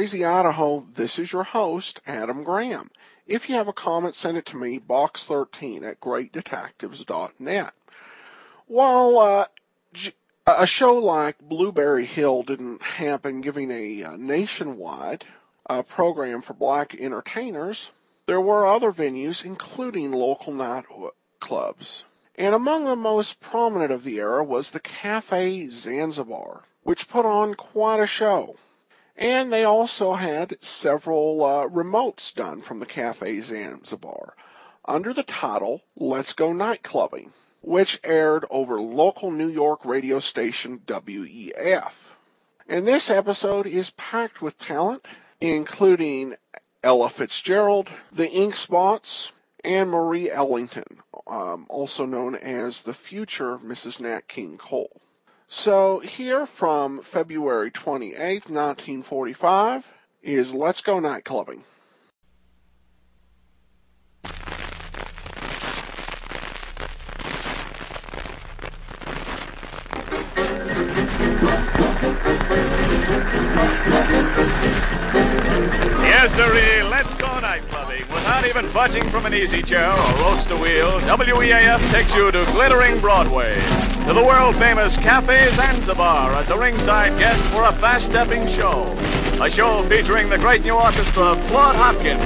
Boise, Idaho. This is your host, Adam Graham. If you have a comment, send it to me, box13 at greatdetectives.net. While uh, a show like Blueberry Hill didn't happen giving a uh, nationwide uh, program for black entertainers, there were other venues, including local night clubs. And among the most prominent of the era was the Cafe Zanzibar, which put on quite a show. And they also had several uh, remotes done from the Cafe Zanzibar under the title Let's Go Nightclubbing, which aired over local New York radio station WEAF. And this episode is packed with talent, including Ella Fitzgerald, the Ink Spots, and Marie Ellington, um, also known as the future Mrs. Nat King Cole. So here from February 28th, 1945 is Let's Go Nightclubbing. Yes, sirree, let's go nightclubbing. Without even budging from an easy chair or roadster wheel, WEAF takes you to glittering Broadway, to the world-famous Cafe Zanzibar as a ringside guest for a fast-stepping show. A show featuring the great new orchestra of Claude Hopkins,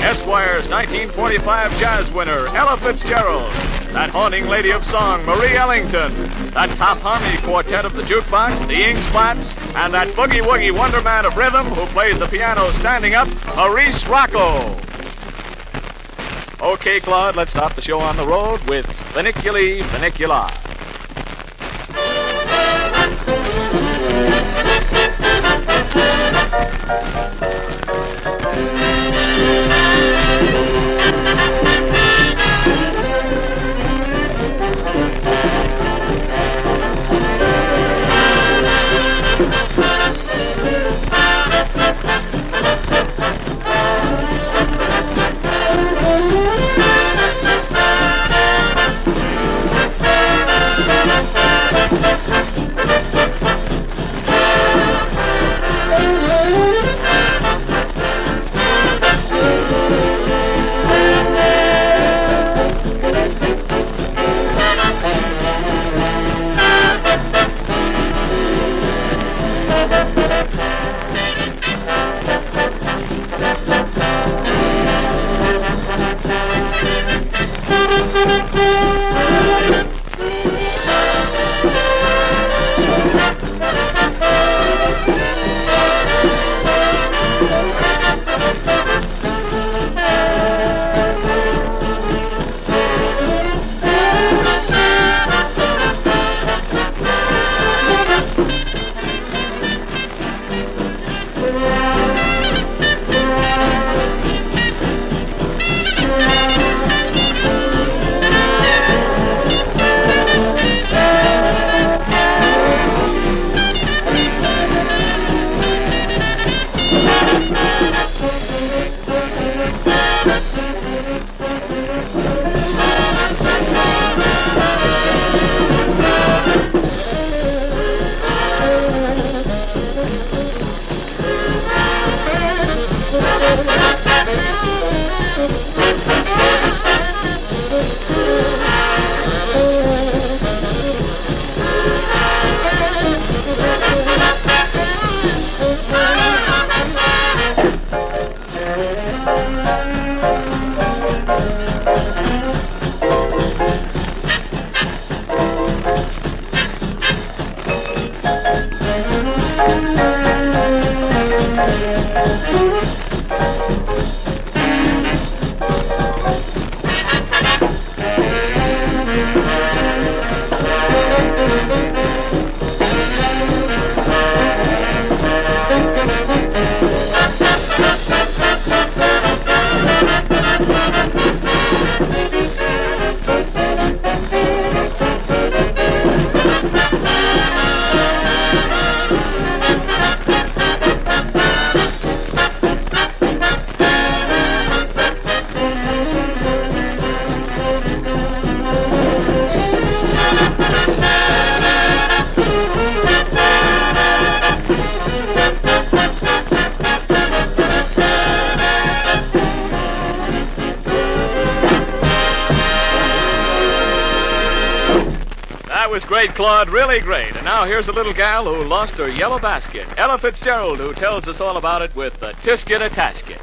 Esquire's 1945 jazz winner, Ella Fitzgerald, that haunting lady of song, Marie Ellington, that top harmony quartet of the jukebox, the Ink Spots, and that boogie-woogie wonder man of rhythm who plays the piano standing up, Maurice Rocco. Okay, Claude, let's start the show on the road with Funiculi Funiculi. Claude. Really great. And now here's a little gal who lost her yellow basket. Ella Fitzgerald, who tells us all about it with the Tisket a Tasket.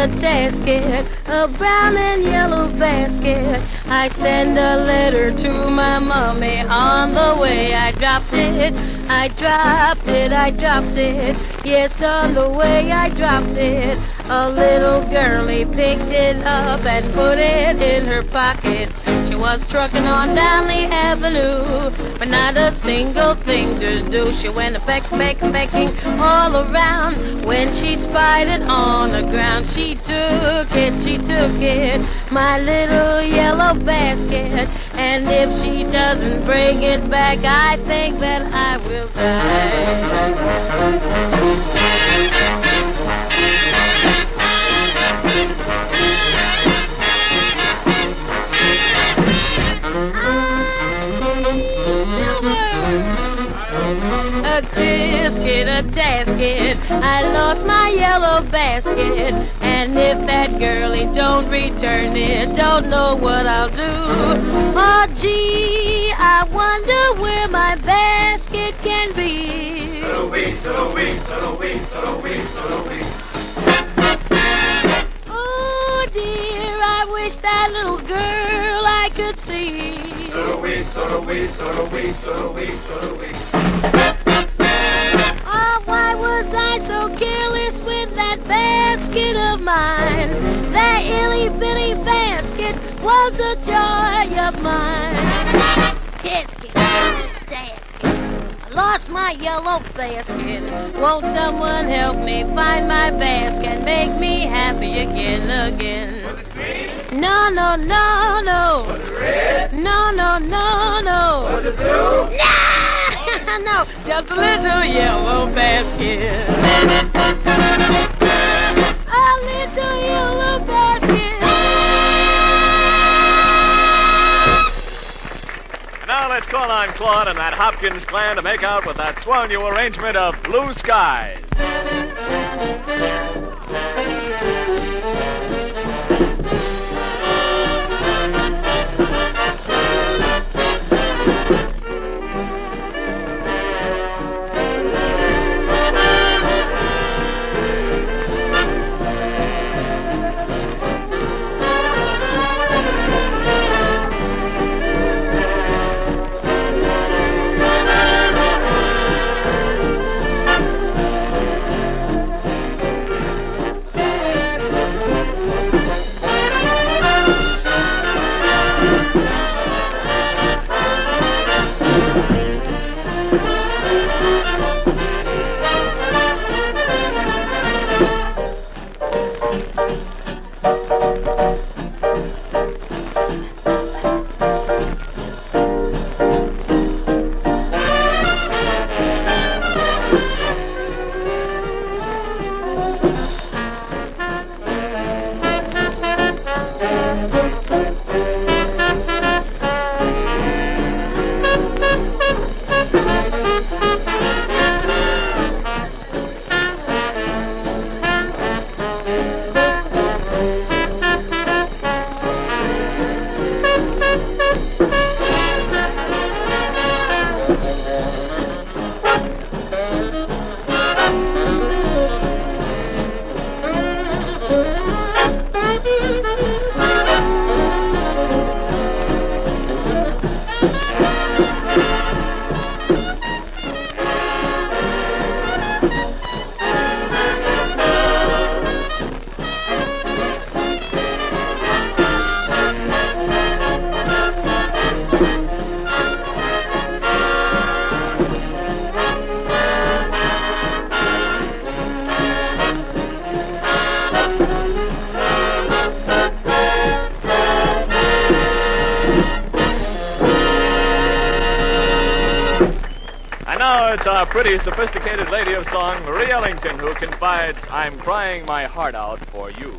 A tasket, a brown and yellow basket. I send a letter to my mommy on the way. I dropped it, I dropped it, I dropped it. Yes, on the way I dropped it. A little girlie picked it up and put it in her pocket. She was trucking on down the avenue, but not a single thing to do. She went a peck, peck, pecking all around. When she spied it on the ground, she took it, she took it, my little yellow basket. And if she doesn't bring it back, I think that I will die. I lost my yellow basket. And if that girlie don't return it, don't know what I'll do. Oh, gee, I wonder where my basket can be. Oh, dear, I wish that little girl I could see. Oh, so careless with that basket of mine? That illy bitty basket was a joy of mine. Tisket, tasket, I lost my yellow basket. Won't someone help me find my basket make me happy again, again? No, no, no, no. No, no, no, no. No! Just a little yellow basket. A little yellow basket. Now let's call on Claude and that Hopkins clan to make out with that swell new arrangement of Blue Skies. Pretty sophisticated lady of song, Marie Ellington, who confides, I'm crying my heart out for you.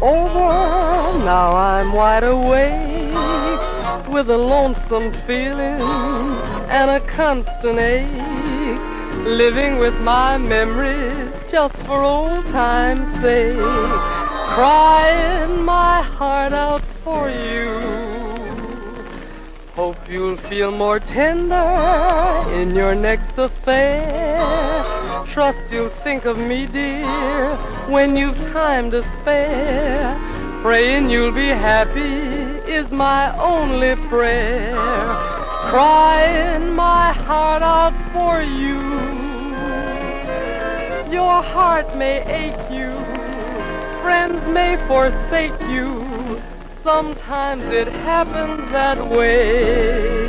Over, now I'm wide awake with a lonesome feeling and a constant ache, living with my memories just for old time's sake, crying my heart out for you. Hope you'll feel more tender in your next affair. Trust you'll think of me, dear, when you've time to spare. Praying you'll be happy is my only prayer. Crying my heart out for you. Your heart may ache you, friends may forsake you. Sometimes it happens that way.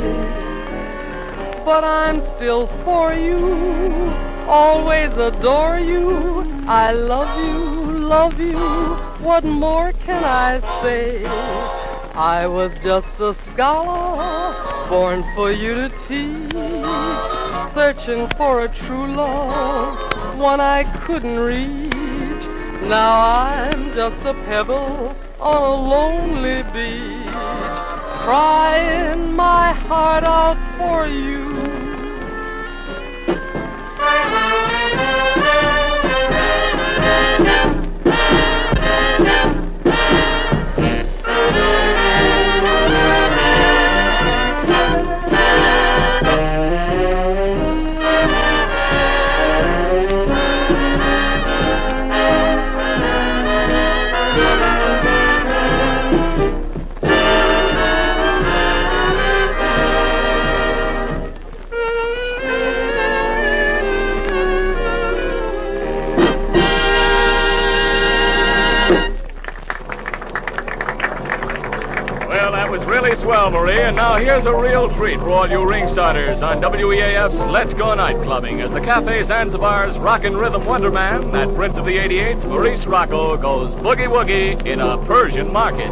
But I'm still for you, always adore you. I love you, love you. What more can I say? I was just a scholar, born for you to teach, searching for a true love, one I couldn't reach. Now I'm just a pebble on a lonely beach, crying my heart out for you. Marie. And now here's a real treat for all you ring starters on WEAF's Let's Go Night Clubbing as the Cafe Zanzibar's Rockin' Rhythm Wonder Man, that Prince of the 88s, Maurice Rocco, goes boogie woogie in a Persian market.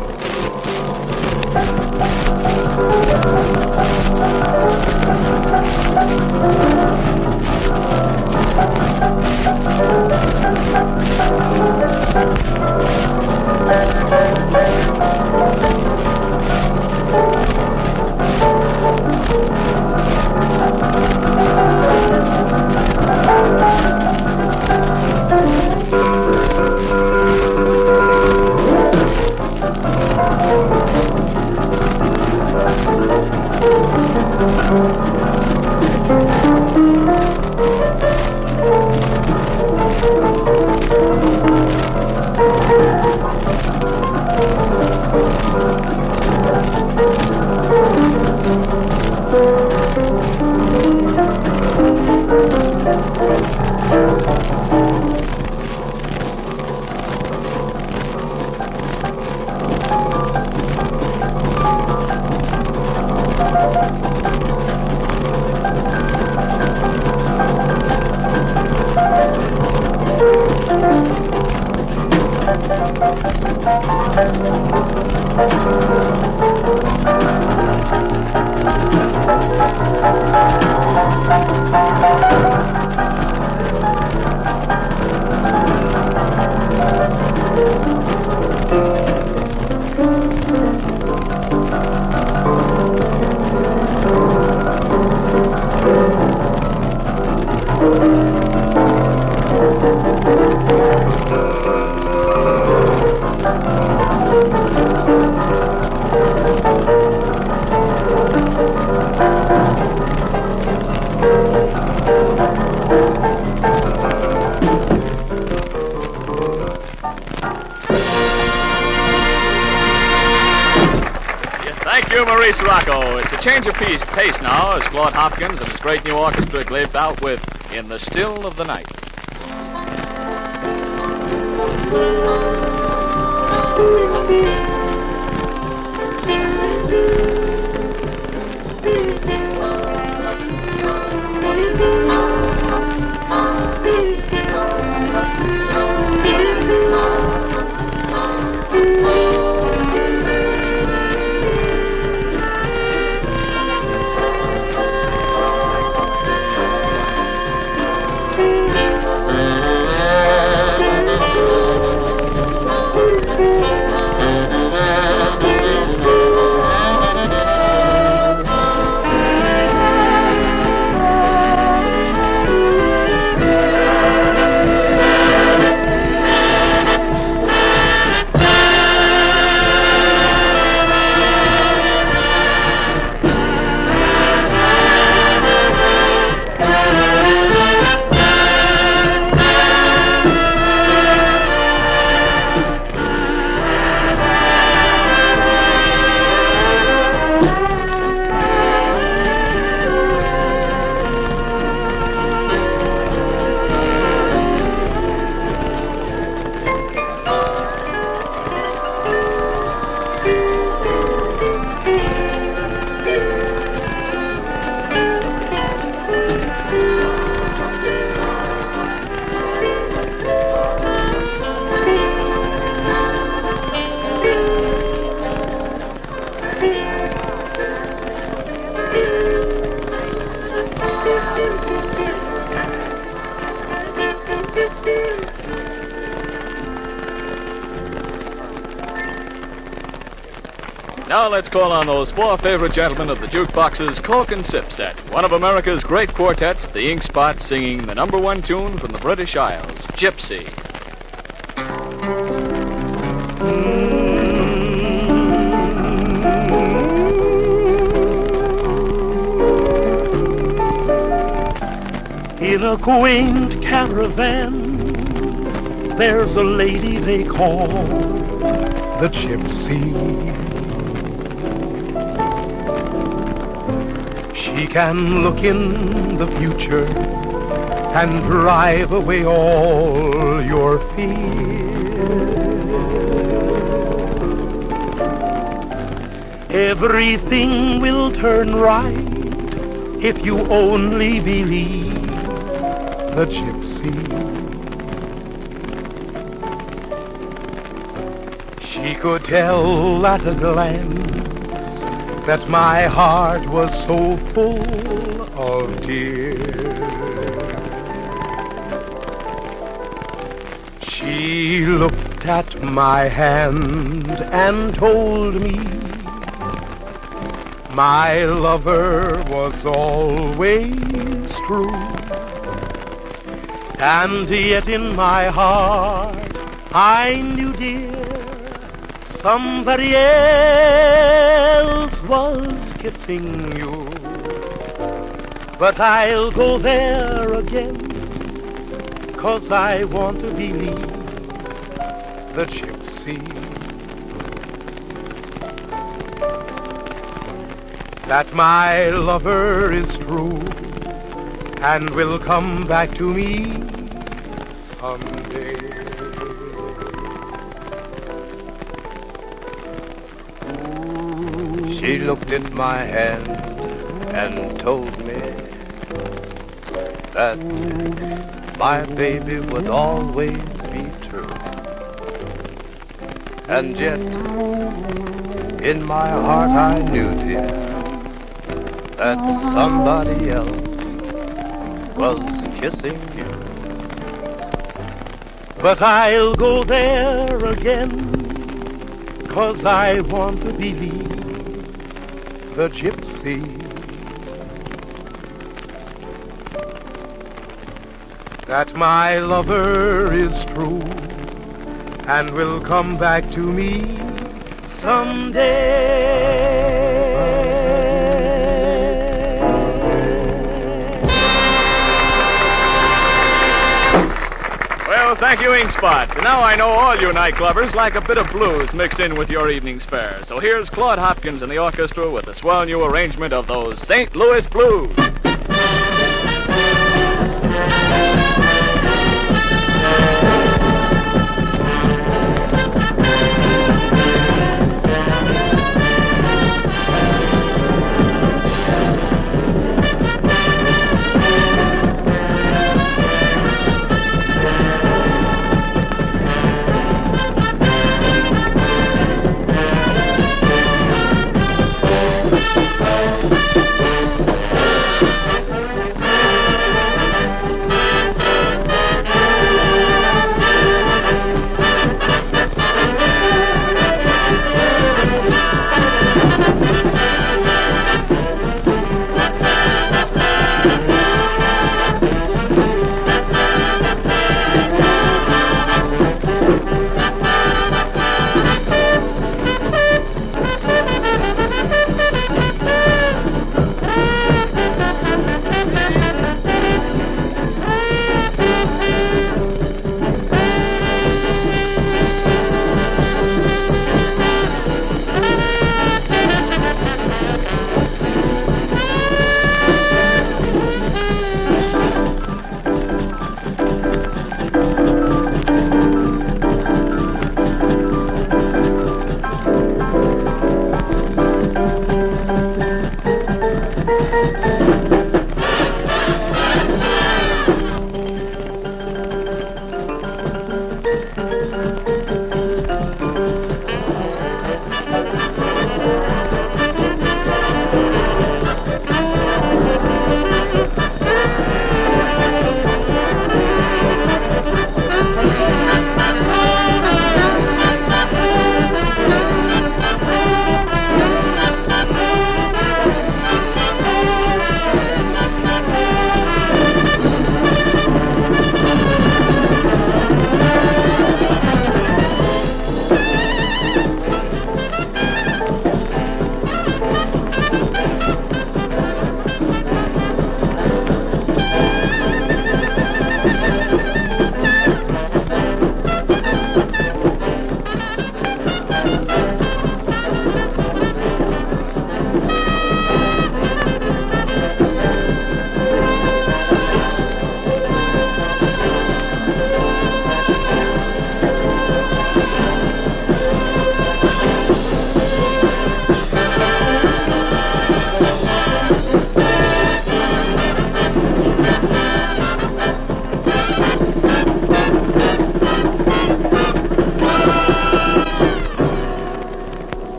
A change of piece, pace now as Claude Hopkins and his great new orchestra glazed out with In the Still of the Night. Now let's call on those four favorite gentlemen of the jukebox's Cork and Sip set. One of America's great quartets, the Ink Spots, singing the number one tune from the British Isles, Gypsy. Mm. In a quaint caravan, there's a lady they call the gypsy. She can look in the future and drive away all your fears. Everything will turn right if you only believe the gypsy. She could tell at a glance that my heart was so full of tears. She looked at my hand and told me my lover was always true. And yet in my heart I knew, dear, somebody else was kissing you. But I'll go there again, cause I want to believe the gypsy. That my lover is true and will come back to me someday. She looked at my hand and told me that my baby would always be true. And yet, in my heart I knew, dear, that somebody else was kissing you. But I'll go there again, cause I want to believe the gypsy. That my lover is true and will come back to me someday. Thank you, Ink Spots. And now I know all you nightclubbers like a bit of blues mixed in with your evening's fare. So here's Claude Hopkins and the orchestra with a swell new arrangement of those St. Louis blues.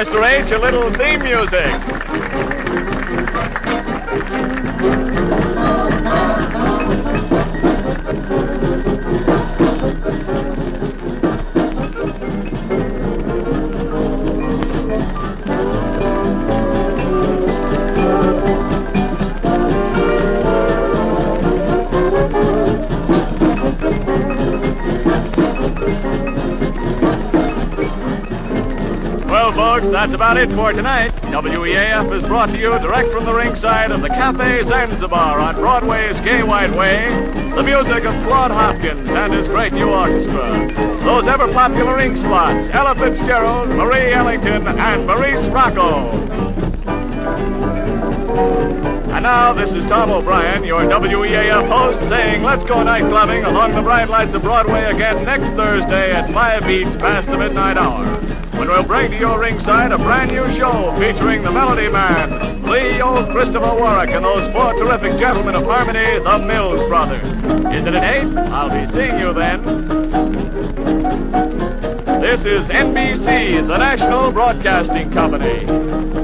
Mr. H, a little theme music. Well, folks, that's about it for tonight. WEAF is brought to you direct from the ringside of the Cafe Zanzibar on Broadway's Gay White Way. The music of Claude Hopkins and his great new orchestra. Those ever popular Ink Spots, Ella Fitzgerald, Marie Ellington, and Maurice Rocco. And now, this is Tom O'Brien, your WEAF host, saying let's go night clubbing along the bright lights of Broadway again next Thursday at 5 beats past the midnight hour. When we'll bring to your ringside a brand new show featuring the Melody Man, Lee old Christopher Warwick, and those four terrific gentlemen of harmony, the Mills Brothers. Is it at 8? I'll be seeing you then. This is NBC, the National Broadcasting Company.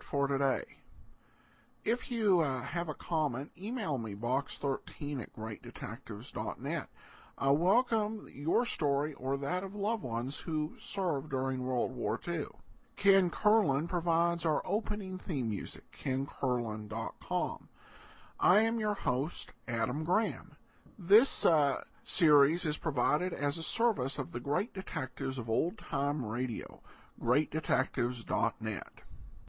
It for today. If you uh, have a comment, email me box13 at greatdetectives.net. I welcome your story or that of loved ones who served during World War II. Ken Curlin provides our opening theme music, kencurlin.com. I am your host, Adam Graham. This uh, series is provided as a service of the great detectives of old time radio, greatdetectives.net.